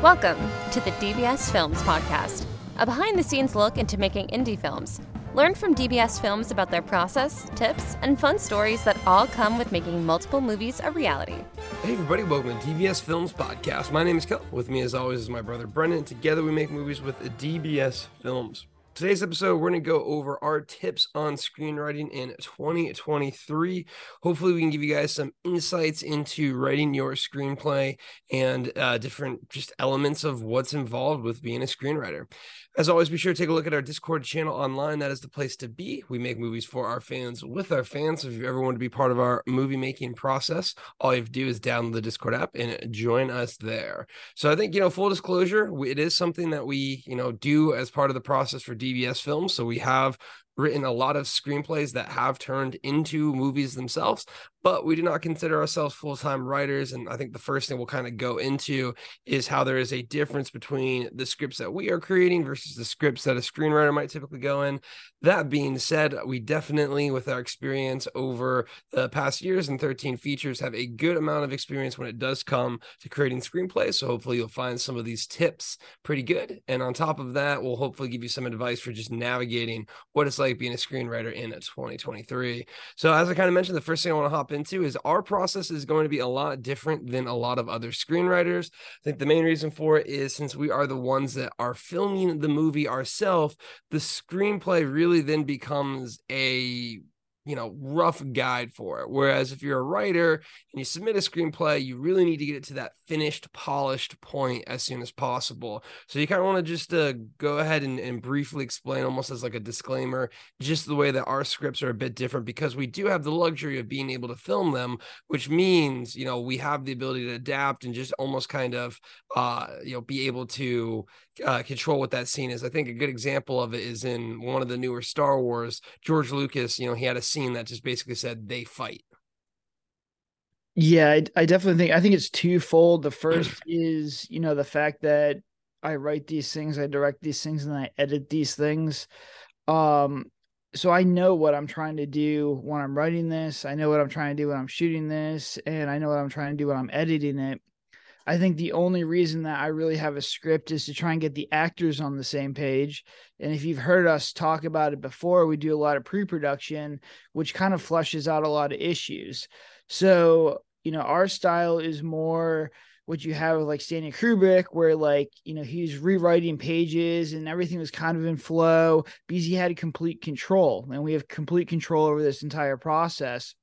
Welcome to the DBS Films Podcast, a behind the scenes look into making indie films. Learn from DBS Films about their process, tips, and fun stories that all come with making multiple movies a reality. Hey, everybody, welcome to DBS Films Podcast. My name is Kel. With me, as always, is my brother Brendan. Together, we make movies with DBS Films. Today's episode, we're going to go over our tips on screenwriting in 2023. Hopefully, we can give you guys some insights into writing your screenplay and uh, different just elements of what's involved with being a screenwriter. As always, be sure to take a look at our Discord channel online. That is the place to be. We make movies for our fans with our fans. So if you ever want to be part of our movie making process, all you have to do is download the Discord app and join us there. So I think, you know, full disclosure, it is something that we, you know, do as part of the process for DBS films. So we have written a lot of screenplays that have turned into movies themselves but we do not consider ourselves full-time writers and i think the first thing we'll kind of go into is how there is a difference between the scripts that we are creating versus the scripts that a screenwriter might typically go in. That being said we definitely with our experience over the past years and 13 features have a good amount of experience when it does come to creating screenplays so hopefully you'll find some of these tips pretty good. And on top of that we'll hopefully give you some advice for just navigating what it's like being a screenwriter in 2023 so as i kind of mentioned the first thing i want to hop into is our process is going to be a lot different than a lot of other screenwriters. I think the main reason for it is since we are the ones that are filming the movie ourselves, the screenplay really then becomes a you know rough guide for it whereas if you're a writer and you submit a screenplay you really need to get it to that finished polished point as soon as possible so you kind of want to just uh, go ahead and, and briefly explain almost as like a disclaimer just the way that our scripts are a bit different because we do have the luxury of being able to film them which means you know we have the ability to adapt and just almost kind of uh you know be able to uh, control what that scene is. I think a good example of it is in one of the newer Star Wars. George Lucas, you know, he had a scene scene that just basically said they fight. Yeah, I, I definitely think I think it's twofold. The first is you know the fact that I write these things, I direct these things, and I edit these things. Um, so I know what I'm trying to do when I'm writing this. I know what I'm trying to do when I'm shooting this, and I know what I'm trying to do when I'm editing it. I think the only reason that I really have a script is to try and get the actors on the same page. And if you've heard us talk about it before, we do a lot of pre production, which kind of flushes out a lot of issues. So, you know, our style is more what you have with like Stanley Kubrick, where like, you know, he's rewriting pages and everything was kind of in flow because he had complete control. And we have complete control over this entire process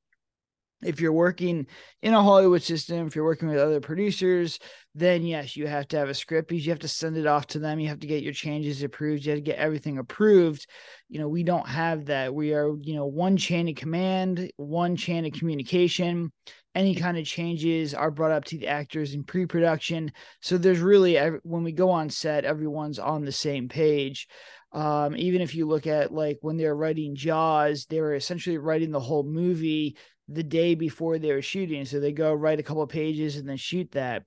if you're working in a Hollywood system, if you're working with other producers, then yes, you have to have a script because you have to send it off to them. You have to get your changes approved. You have to get everything approved. You know, we don't have that. We are, you know, one chain of command, one chain of communication. Any kind of changes are brought up to the actors in pre production. So there's really, when we go on set, everyone's on the same page. Um, even if you look at like when they're writing Jaws, they were essentially writing the whole movie the day before they were shooting. So they go write a couple pages and then shoot that.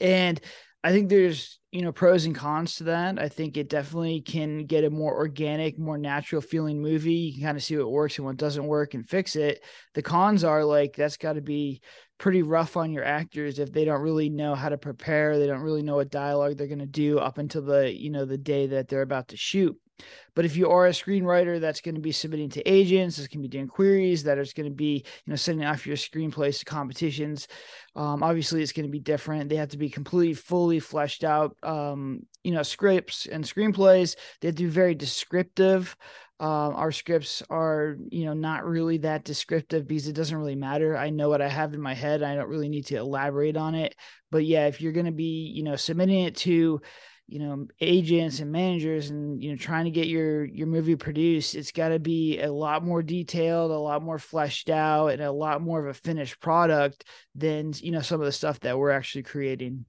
And I think there's, you know, pros and cons to that. I think it definitely can get a more organic, more natural feeling movie. You can kind of see what works and what doesn't work and fix it. The cons are like that's got to be pretty rough on your actors if they don't really know how to prepare, they don't really know what dialogue they're going to do up until the, you know, the day that they're about to shoot. But if you are a screenwriter that's going to be submitting to agents, that's going to be doing queries, that is going to be, you know, sending off your screenplays to competitions, um, obviously it's going to be different. They have to be completely, fully fleshed out, um, you know, scripts and screenplays. They have to be very descriptive. Um, our scripts are, you know, not really that descriptive because it doesn't really matter. I know what I have in my head. I don't really need to elaborate on it. But yeah, if you're going to be, you know, submitting it to, you know agents and managers and you know trying to get your your movie produced it's got to be a lot more detailed a lot more fleshed out and a lot more of a finished product than you know some of the stuff that we're actually creating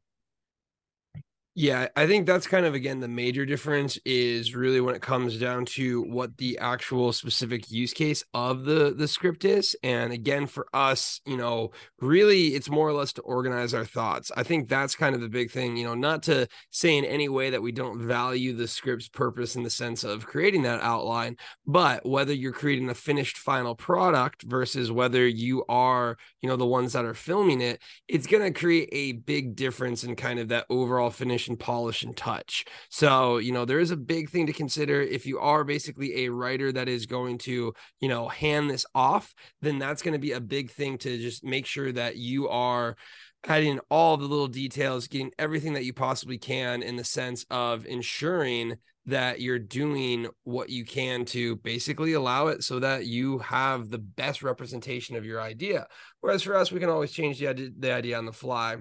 Yeah, I think that's kind of again the major difference is really when it comes down to what the actual specific use case of the the script is. And again, for us, you know, really it's more or less to organize our thoughts. I think that's kind of the big thing, you know, not to say in any way that we don't value the script's purpose in the sense of creating that outline, but whether you're creating a finished final product versus whether you are, you know, the ones that are filming it, it's going to create a big difference in kind of that overall finish and polish and touch. So, you know, there is a big thing to consider if you are basically a writer that is going to, you know, hand this off, then that's going to be a big thing to just make sure that you are adding all the little details, getting everything that you possibly can in the sense of ensuring that you're doing what you can to basically allow it so that you have the best representation of your idea. Whereas for us, we can always change the the idea on the fly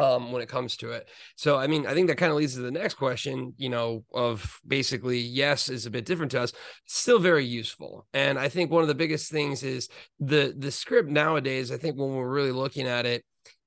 um, when it comes to it. So, I mean, I think that kind of leads to the next question, you know, of basically, yes, is a bit different to us, still very useful. And I think one of the biggest things is the the script nowadays, I think when we're really looking at it,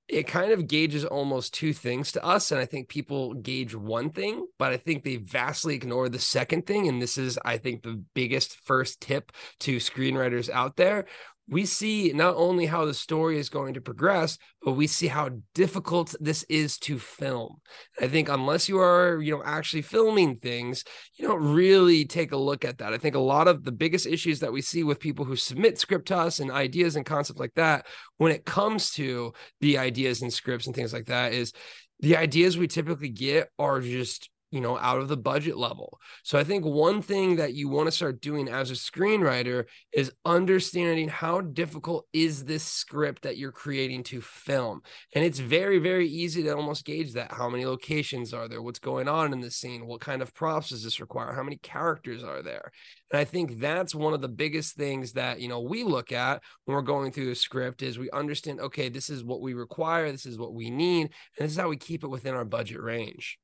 it kind of gauges almost two things to us. And I think people gauge one thing, but I think they vastly ignore the second thing. And this is, I think, the biggest first tip to screenwriters out there, we see not only how the story is going to progress, but we see how difficult this is to film. I think unless you are, you know, actually filming things, you don't really take a look at that. I think a lot of the biggest issues that we see with people who submit script to us and ideas and concepts like that, when it comes to the ideas and scripts and things like that, is the ideas we typically get are just you know, out of the budget level. So I think one thing that you want to start doing as a screenwriter is understanding how difficult is this script that you're creating to film. And it's very, very easy to almost gauge that. How many locations are there? What's going on in the scene? What kind of props does this require? How many characters are there? And I think that's one of the biggest things that, you know, we look at when we're going through a script is we understand, okay, this is what we require, this is what we need, and this is how we keep it within our budget range.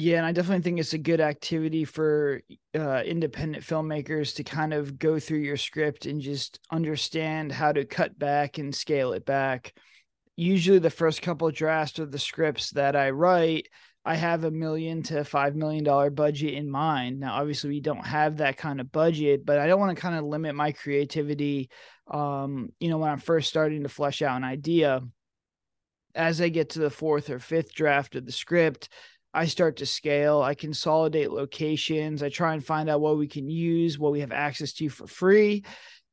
Yeah, and I definitely think it's a good activity for uh, independent filmmakers to kind of go through your script and just understand how to cut back and scale it back. Usually, the first couple of drafts of the scripts that I write, I have a million to five million dollar budget in mind. Now, obviously, we don't have that kind of budget, but I don't want to kind of limit my creativity. Um, you know, when I'm first starting to flesh out an idea, as I get to the fourth or fifth draft of the script, I start to scale. I consolidate locations. I try and find out what we can use, what we have access to for free.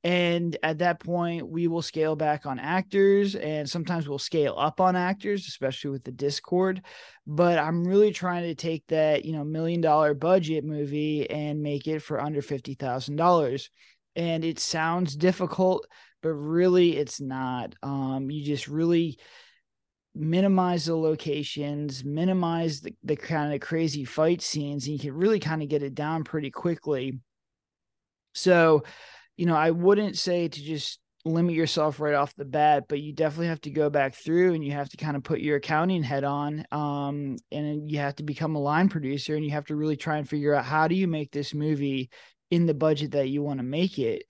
And at that point, we will scale back on actors and sometimes we'll scale up on actors, especially with the Discord. But I'm really trying to take that, you know, million dollar budget movie and make it for under $50,000. And it sounds difficult, but really it's not. Um, you just really minimize the locations, minimize the, the kind of crazy fight scenes, and you can really kind of get it down pretty quickly. So, you know, I wouldn't say to just limit yourself right off the bat, but you definitely have to go back through and you have to kind of put your accounting head on. Um, and you have to become a line producer and you have to really try and figure out how do you make this movie in the budget that you want to make it.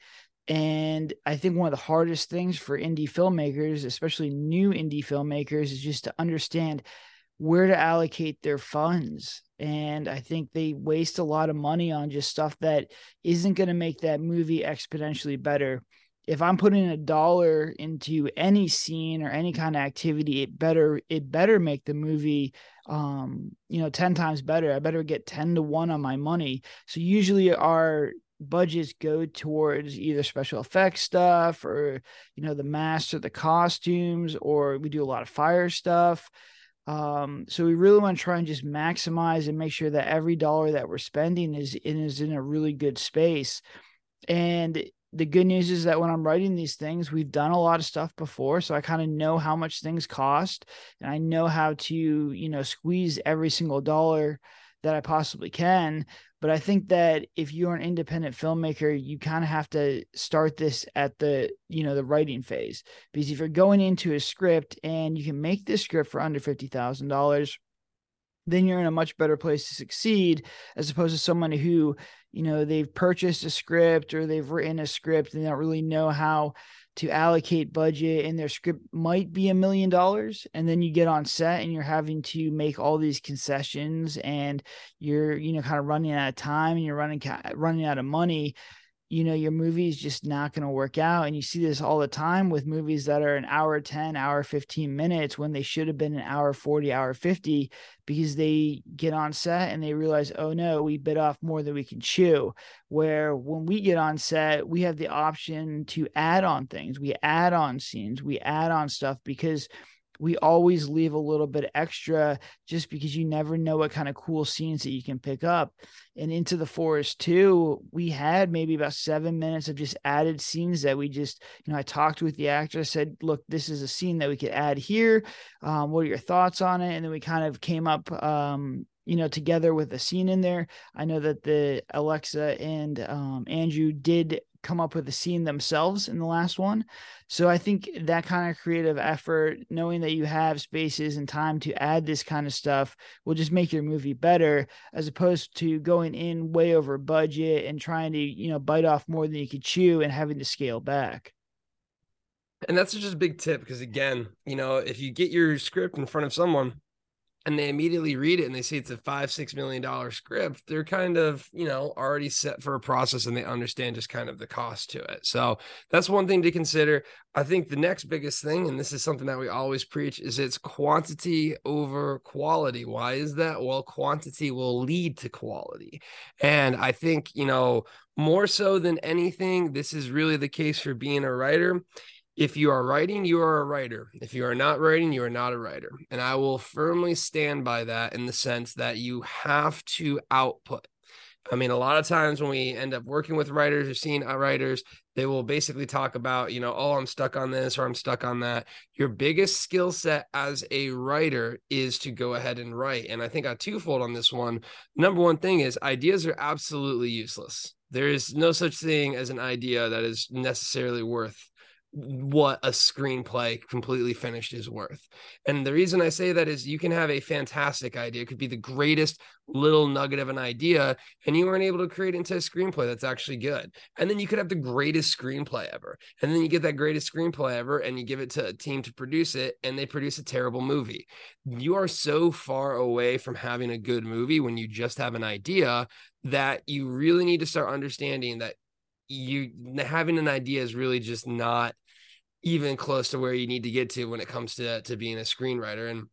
And I think one of the hardest things for indie filmmakers, especially new indie filmmakers, is just to understand where to allocate their funds. And I think they waste a lot of money on just stuff that isn't going to make that movie exponentially better. If I'm putting a dollar into any scene or any kind of activity, it better it better make the movie um you know 10 times better. I better get 10 to 1 on my money. So usually our budgets go towards either special effects stuff or you know the masks or the costumes or we do a lot of fire stuff um, so we really want to try and just maximize and make sure that every dollar that we're spending is in is in a really good space and the good news is that when I'm writing these things, we've done a lot of stuff before. So I kind of know how much things cost and I know how to, you know, squeeze every single dollar that I possibly can. But I think that if you're an independent filmmaker, you kind of have to start this at the, you know, the writing phase. Because if you're going into a script and you can make this script for under $50,000, then you're in a much better place to succeed as opposed to someone who, you know, they've purchased a script or they've written a script and they don't really know how to allocate budget and their script might be a million dollars and then you get on set and you're having to make all these concessions and you're you know kind of running out of time and you're running running out of money you know your movie is just not going to work out and you see this all the time with movies that are an hour 10 hour 15 minutes when they should have been an hour 40 hour 50 because they get on set and they realize oh no we bit off more than we can chew. Where when we get on set we have the option to add on things. We add on scenes. We add on stuff because we always leave a little bit extra just because you never know what kind of cool scenes that you can pick up. And into the forest too, we had maybe about seven minutes of just added scenes that we just, you know, I talked with the actor, I said, look, this is a scene that we could add here. Um, what are your thoughts on it? And then we kind of came up um, you know, together with a scene in there. I know that the Alexa and um, Andrew did come up with a scene themselves in the last one. So I think that kind of creative effort, knowing that you have spaces and time to add this kind of stuff, will just make your movie better as opposed to going in way over budget and trying to, you know, bite off more than you could chew and having to scale back. And that's just a big tip because again, you know, if you get your script in front of someone and they immediately read it and they see it's a five six million dollar script they're kind of you know already set for a process and they understand just kind of the cost to it. So that's one thing to consider. I think the next biggest thing and this is something that we always preach is it's quantity over quality. Why is that? Well quantity will lead to quality. And i think you know more so than anything this is really the case for being a writer if you are writing, you are a writer. If you are not writing, you are not a writer. And I will firmly stand by that in the sense that you have to output. I mean, a lot of times when we end up working with writers or seeing uh, writers, they will basically talk about, you know, oh, I'm stuck on this or I'm stuck on that. Your biggest skill set as a writer is to go ahead and write. And I think I twofold on this one. Number one thing is ideas are absolutely useless. There is no such thing as an idea that is necessarily worth what a screenplay completely finished is worth. And the reason I say that is you can have a fantastic idea, it could be the greatest little nugget of an idea, and you weren't able to create into a screenplay that's actually good. And then you could have the greatest screenplay ever. And then you get that greatest screenplay ever, and you give it to a team to produce it, and they produce a terrible movie. You are so far away from having a good movie when you just have an idea that you really need to start understanding that you having an idea is really just not even close to where you need to get to when it comes to to being a screenwriter. And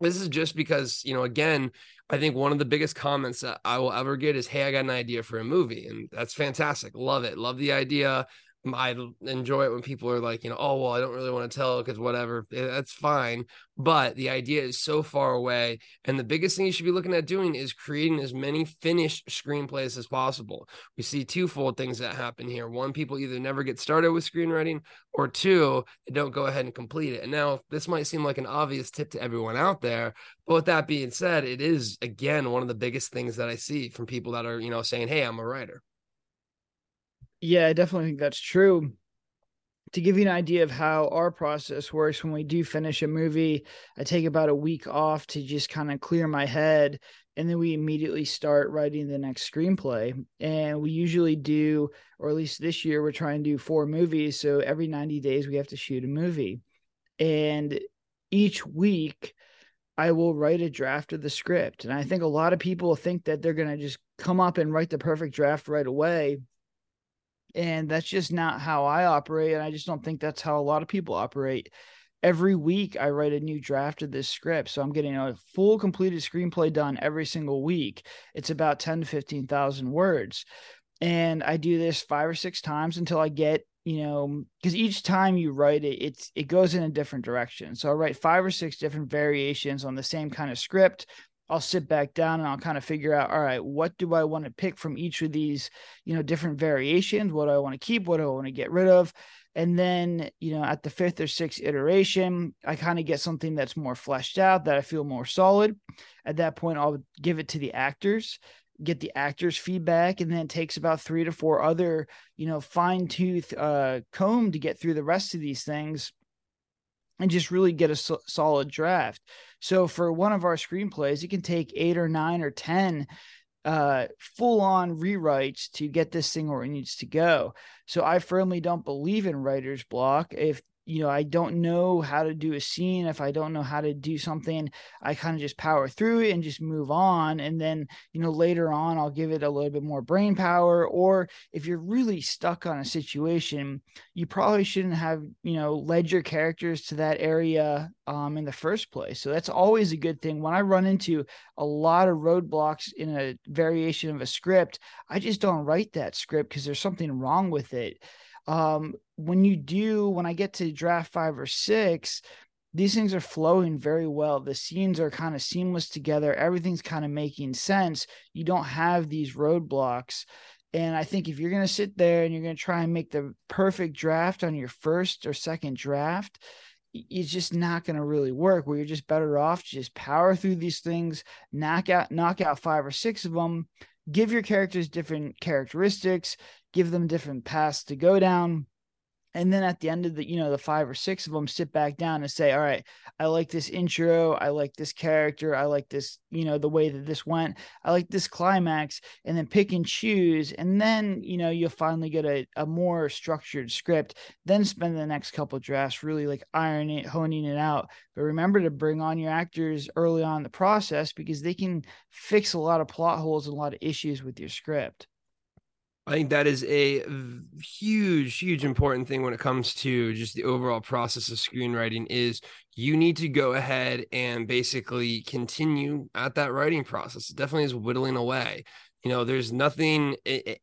this is just because you know again i think one of the biggest comments that i will ever get is hey i got an idea for a movie. And that's fantastic. Love it. Love the idea I enjoy it when people are like, you know, oh well, I don't really want to tell because whatever. Eh, that's fine, but the idea is so far away, and the biggest thing you should be looking at doing is creating as many finished screenplays as possible. We see twofold things that happen here: one, people either never get started with screenwriting, or two, they don't go ahead and complete it. And now this might seem like an obvious tip to everyone out there, but with that being said, it is again one of the biggest things that I see from people that are, you know, saying, "Hey, I'm a writer." Yeah, I definitely think that's true. To give you an idea of how our process works, when we do finish a movie, I take about a week off to just kind of clear my head. And then we immediately start writing the next screenplay. And we usually do, or at least this year, we're trying to do four movies. So every 90 days, we have to shoot a movie. And each week, I will write a draft of the script. And I think a lot of people think that they're going to just come up and write the perfect draft right away and that's just not how I operate. And I just don't think that's how a lot of people operate. Every week, I write a new draft of this script. So I'm getting a full completed screenplay done every single week. It's about 10 to 15,000 words. And I do this five or six times until I get you know because each time you write it it's it goes in a different direction so i write five or six different variations on the same kind of script I'll sit back down and I'll kind of figure out, all right, what do I want to pick from each of these, you know, different variations? What do I want to keep? What do I want to get rid of? And then, you know, at the fifth or sixth iteration, I kind of get something that's more fleshed out that I feel more solid. At that point, I'll give it to the actors, get the actors' feedback, and then it takes about three to four other, you know, fine tooth uh, comb to get through the rest of these things and just really get a so- solid draft. So for one of our screenplays, it can take eight or nine or 10 uh, full on rewrites to get this thing where it needs to go. So I firmly don't believe in writer's block. If you know, I don't know how to do a scene. If I don't know how to do something, I kind of just power through it and just move on. And then, you know, later on, I'll give it a little bit more brain power. Or if you're really stuck on a situation, you probably shouldn't have, you know, led your characters to that area um, in the first place. So that's always a good thing. When I run into a lot of roadblocks in a variation of a script, I just don't write that script because there's something wrong with it um, when you do, when I get to draft five or six, these things are flowing very well. The scenes are kind of seamless together. Everything's kind of making sense. You don't have these roadblocks. And I think if you're going to sit there and you're going to try and make the perfect draft on your first or second draft, it's just not going to really work. Where you're just better off just power through these things, knock out knock out five or six of them, give your characters different characteristics, give them different paths to go down and then at the end of the you know the five or six of them sit back down and say all right i like this intro. I like this character. I like this you know the way that this went. I like this climax. And then pick and choose. And then you know you'll finally get a, a more structured script. Then spend the next couple drafts really like ironing it honing it out. But remember to bring on your actors early on the process because they can fix a lot of plot holes and a lot of issues with your script I think that is a huge, huge important thing when it comes to just the overall process of screenwriting is you need to go ahead and basically continue at that writing process. It definitely is whittling away. You know, there's nothing,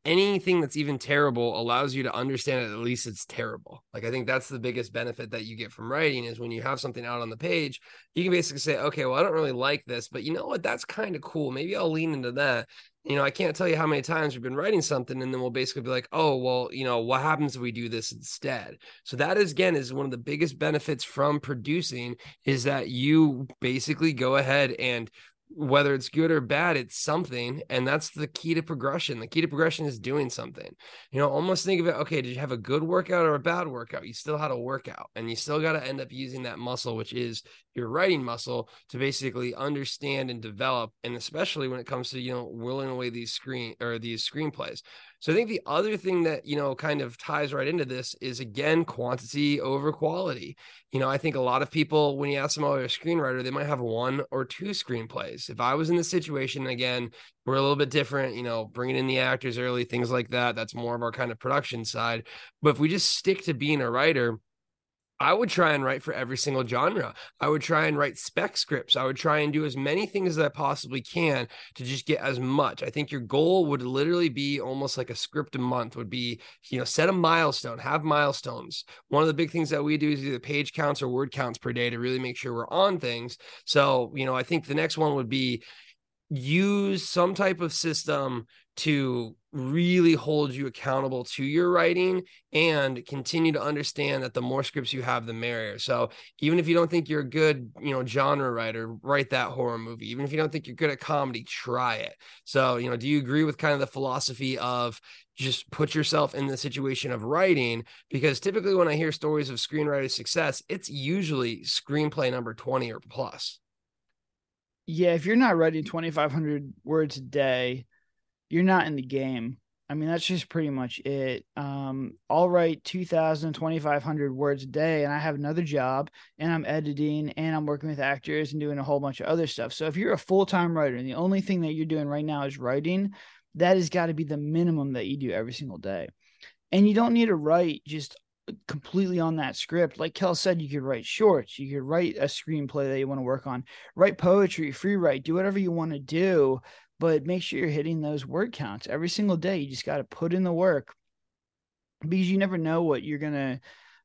anything that's even terrible allows you to understand at least it's terrible. Like, I think that's the biggest benefit that you get from writing is when you have something out on the page, you can basically say, okay, well, I don't really like this, but you know what? That's kind of cool. Maybe I'll lean into that you know, I can't tell you how many times we've been writing something and then we'll basically be like, oh, well, you know, what happens if we do this instead? So that is again is one of the biggest benefits from producing is that you basically go ahead and whether it's good or bad, it's something. And that's the key to progression. The key to progression is doing something. You know, almost think of it okay, did you have a good workout or a bad workout? You still had a workout and you still got to end up using that muscle, which is your writing muscle, to basically understand and develop. And especially when it comes to, you know, willing away these screen or these screenplays. So I think the other thing that, you know, kind of ties right into this is again, quantity over quality. You know, I think a lot of people, when you ask them, you're a screenwriter, they might have one or two screenplays. If I was in the situation, again, we're a little bit different, you know, bringing in the actors early, things like that. That's more of our kind of production side. But if we just stick to being a writer, I would try and write for every single genre. I would try and write spec scripts. I would try and do as many things as I possibly can to just get as much. I think your goal would literally be almost like a script a month would be, you know, set a milestone, have milestones. One of the big things that we do is either page counts or word counts per day to really make sure we're on things. So, you know, I think the next one would be use some type of system to really hold you accountable to your writing and continue to understand that the more scripts you have the merrier. So even if you don't think you're a good you know genre writer write that horror movie. Even if you don't think you're good at comedy try it. So you know do you agree with kind of the philosophy of just put yourself in the situation of writing? Because typically when i hear stories of screenwriter success it's usually screenplay number 20 or plus yeah if you're not writing 2500 words a day you're not in the game. I mean, that's just pretty much it. Um, I'll write 2,000, 2,500 words a day, and I have another job, and I'm editing, and I'm working with actors and doing a whole bunch of other stuff. So if you're a full time writer and the only thing that you're doing right now is writing, that has got to be the minimum that you do every single day. And you don't need to write just completely on that script. Like Kel said, you could write shorts, you could write a screenplay that you want to work on, write poetry, free write, do whatever you want to do but make sure you're hitting those word counts every single day. You just got to put in the work because you never know what you're going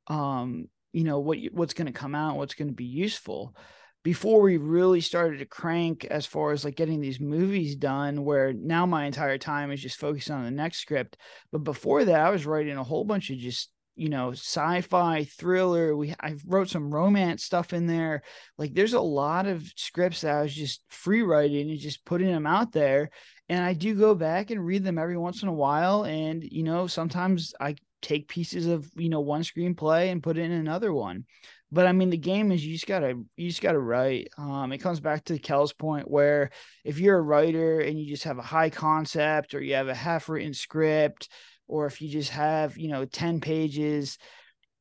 to, um, you know, what, what's going to come out, what's going to be useful before we really started to crank as far as like getting these movies done where now my entire time is just focused on the next script but before that i was writing a whole bunch of just you know sci-fi thriller we i wrote some romance stuff in there. Like there's a lot of scripts that i was just free writing and just putting them out there. And i do go back and read them every once in a while. And you know sometimes i take pieces of you know one screenplay and put it in another one. But i mean the game is you just gotta you just gotta write. Um it comes back to kel's point where if you're a writer and you just have a high concept or you have a half written script or if you just have you know 10 pages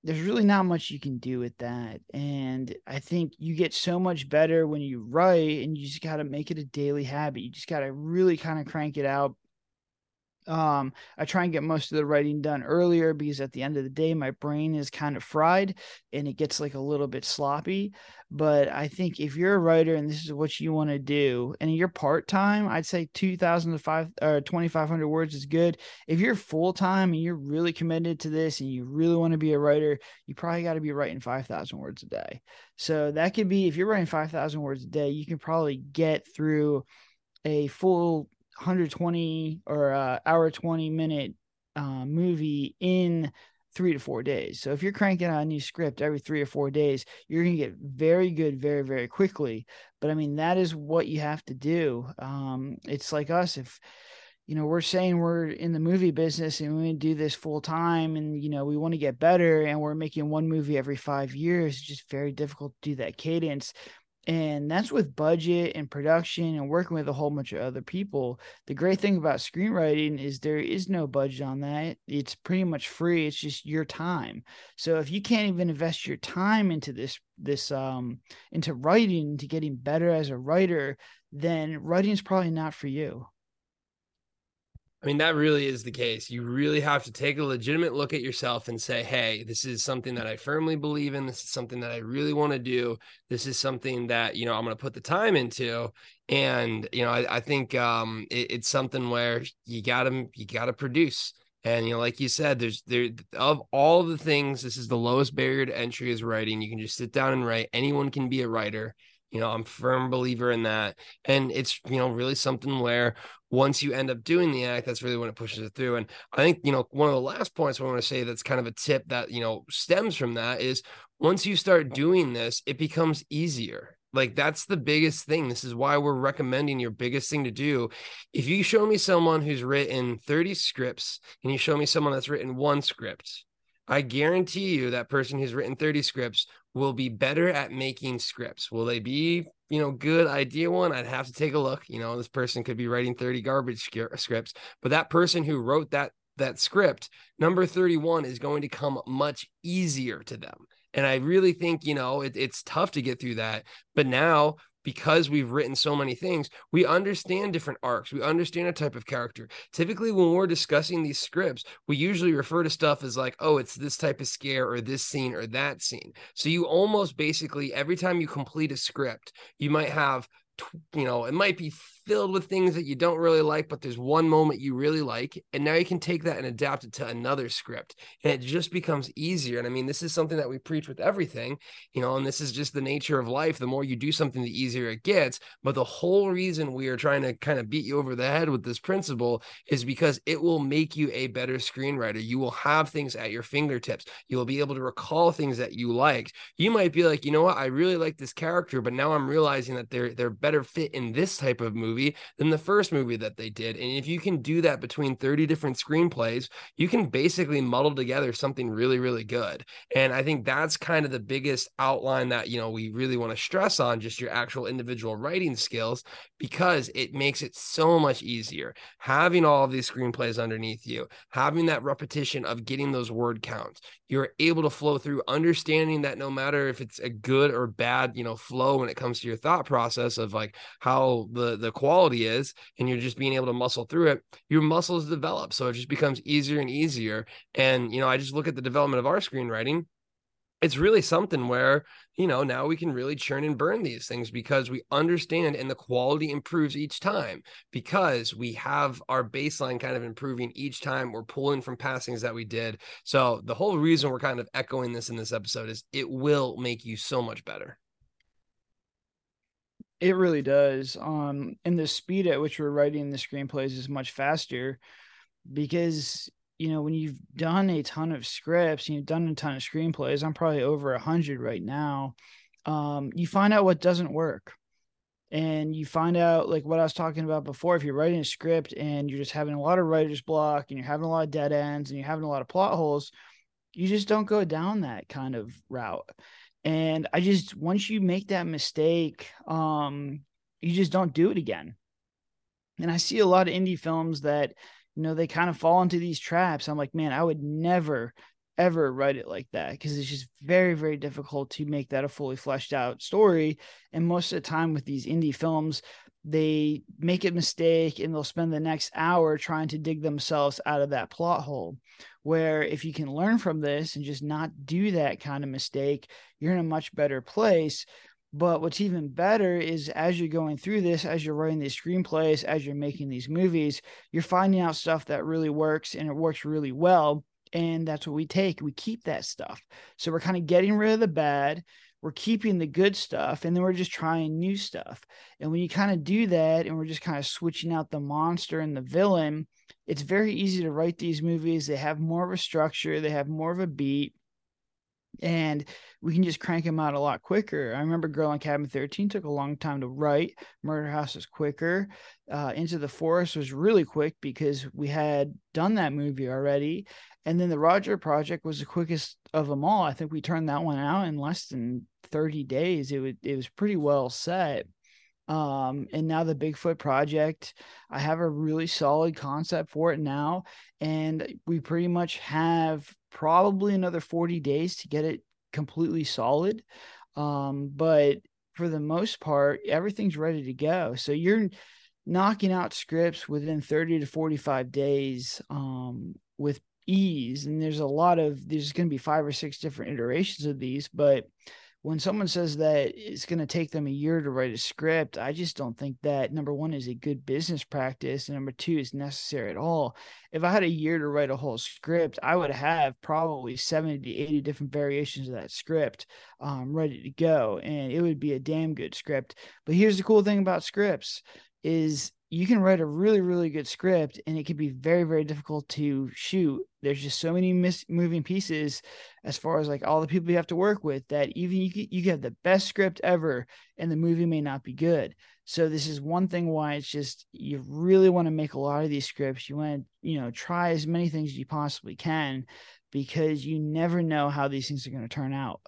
there's really not much you can do with that. And i think you get so much better when you write and you just got to make it a daily habit. You just got to really kind of crank it out um, I try and get most of the writing done earlier because at the end of the day, my brain is kind of fried and it gets like a little bit sloppy. But I think if you're a writer and this is what you want to do, and you're part time, I'd say 2,000 to 5 or 2,500 words is good. If you're full time and you're really committed to this and you really want to be a writer, you probably got to be writing 5,000 words a day. So that could be if you're writing 5,000 words a day, you can probably get through a full 120 or uh, hour 20 minute uh, movie in three to four days. So if you're cranking out a new script every three or four days, you're going to get very good very, very quickly. But I mean, that is what you have to do. Um, it's like us. If, you know, we're saying we're in the movie business and we do this full time and, you know, we want to get better and we're making one movie every five years, it's just very difficult to do that cadence and that's with budget and production and working with a whole bunch of other people. The great thing about screenwriting is there is no budget on that. It's pretty much free. It's just your time. So if you can't even invest your time into this this um into writing into getting better as a writer then writing is probably not for you I mean, that really is the case. You really have to take a legitimate look at yourself and say, hey, this is something that I firmly believe in. This is something that I really want to do. This is something that, you know, I'm going to put the time into. And, you know, I, I think um, it, it's something where you got to, you got to produce. And, you know, like you said, there's there of all the things, this is the lowest barrier to entry is writing. You can just sit down and write. Anyone can be a writer. You know, I'm firm believer in that. And it's, you know, really something where once you end up doing the act, that's really when it pushes it through. And I think, you know, one of the last points I want to say that's kind of a tip that, you know, stems from that is once you start doing this, it becomes easier. Like that's the biggest thing. This is why we're recommending your biggest thing to do. If you show me someone who's written 30 scripts and you show me someone that's written one script, I guarantee you that person who's written 30 scripts will be better at making scripts. Will they be, you know, good idea one? I'd have to take a look. You know, this person could be writing 30 garbage scripts, but that person who wrote that that script, number 31 is going to come much easier to them. And I really think, you know, it, it's tough to get through that. But now because we've written so many things, we understand different arcs. We understand a type of character. Typically, when we're discussing these scripts, we usually refer to stuff as like, oh, it's this type of scare or this scene or that scene. So you almost basically, every time you complete a script, you might have you know, it might be filled with things that you don't really like, but there's one moment you really like. And now you can take that and adapt it to another script. And it just becomes easier. And I mean, this is something that we preach with everything, you know, and this is just the nature of life. The more you do something, the easier it gets. But the whole reason we are trying to kind of beat you over the head with this principle is because it will make you a better screenwriter. You will have things at your fingertips. You will be able to recall things that you liked. You might be like, you know what, I really like this character, but now I'm realizing that they're they're better fit in this type of movie movie than the first movie that they did. And if you can do that between 30 different screenplays, you can basically muddle together something really, really good. And I think that's kind of the biggest outline that, you know, we really want to stress on just your actual individual writing skills because it makes it so much easier having all of these screenplays underneath you, having that repetition of getting those word counts. You're able to flow through understanding that no matter if it's a good or bad, you know, flow when it comes to your thought process of like how the the quality is and you're just being able to muscle through it, your muscles develop. So it just becomes easier and easier. And you know, I just look at the development of our screenwriting it's really something where you know now we can really churn and burn these things because we understand and the quality improves each time because we have our baseline kind of improving each time we're pulling from passings that we did so the whole reason we're kind of echoing this in this episode is it will make you so much better it really does um and the speed at which we're writing the screenplays is much faster because you know, when you've done a ton of scripts, you've done a ton of screenplays, I'm probably over a hundred right now. Um, you find out what doesn't work. and you find out like what I was talking about before. If you're writing a script and you're just having a lot of writer's block and you're having a lot of dead ends and you're having a lot of plot holes, you just don't go down that kind of route. And I just once you make that mistake, um, you just don't do it again. And I see a lot of indie films that, you know, they kind of fall into these traps. I'm like, man, I would never ever write it like that because it's just very very difficult to make that a fully fleshed out story and most of the time with these indie films they make a mistake and they'll spend the next hour trying to dig themselves out of that plot hole. Where if you can learn from this and just not do that kind of mistake you're in a much better place. But what's even better is as you're going through this, as you're writing these screenplays, as you're making these movies, you're finding out stuff that really works and it works really well. And that's what we take. We keep that stuff. So we're kind of getting rid of the bad we're keeping the good stuff and then we're just trying new stuff. And when you kind of do that and we're just kind of switching out the monster and the villain it's very easy to write these movies. They have more of a structure they have more of a beat and we can just crank them out a lot quicker. I remember Girl on Cabin 13 took a long time to write. Murder House was quicker. Uh, Into the Forest was really quick because we had done that movie already. And then the Roger Project was the quickest of them all. I think we turned that one out in less than 30 days. It was it was pretty well set. Um, and now the Bigfoot project, I have a really solid concept for it now, and we pretty much have probably another 40 days to get it completely solid. Um, but for the most part, everything's ready to go. So you're knocking out scripts within 30 to 45 days um, with ease and there's a lot of there's going to be five or six different iterations of these but when someone says that it's going to take them a year to write a script i just don't think that number one is a good business practice and number two is necessary at all. If i had a year to write a whole script i would have probably 70 to 80 different variations of that script um, ready to go and it would be a damn good script. But here's the cool thing about scripts is you can write a really really good script and it can be very very difficult to shoot. There's just so many mis- moving pieces as far as like all the people you have to work with that even you could, you have the best script ever and the movie may not be good. So this is one thing why it's just you really want to make a lot of these scripts. You want to you know try as many things as you possibly can because you never know how these things are going to turn out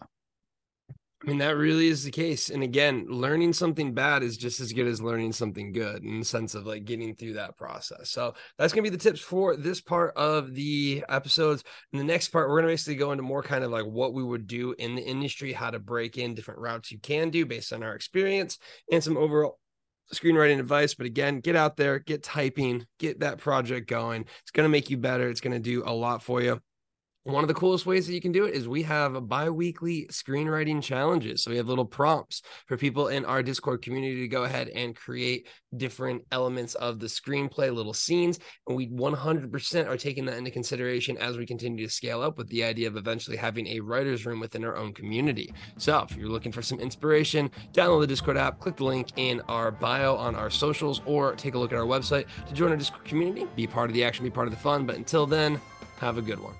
I mean, that really is the case. And again, learning something bad is just as good as learning something good in the sense of like getting through that process. So that's going to be the tips for this part of the episodes. In the next part, we're going to basically go into more kind of like what we would do in the industry, how to break in different routes you can do based on our experience and some overall screenwriting advice. But again, get out there, get typing, get that project going. It's going to make you better. It's going to do a lot for you. One of the coolest ways that you can do it is we have bi-weekly screenwriting challenges. So we have little prompts for people in our Discord community to go ahead and create different elements of the screenplay, little scenes. And we 100% are taking that into consideration as we continue to scale up with the idea of eventually having a writer's room within our own community. So if you're looking for some inspiration, download the Discord app, click the link in our bio on our socials, or take a look at our website to join our Discord community, be part of the action, be part of the fun. But until then, have a good one.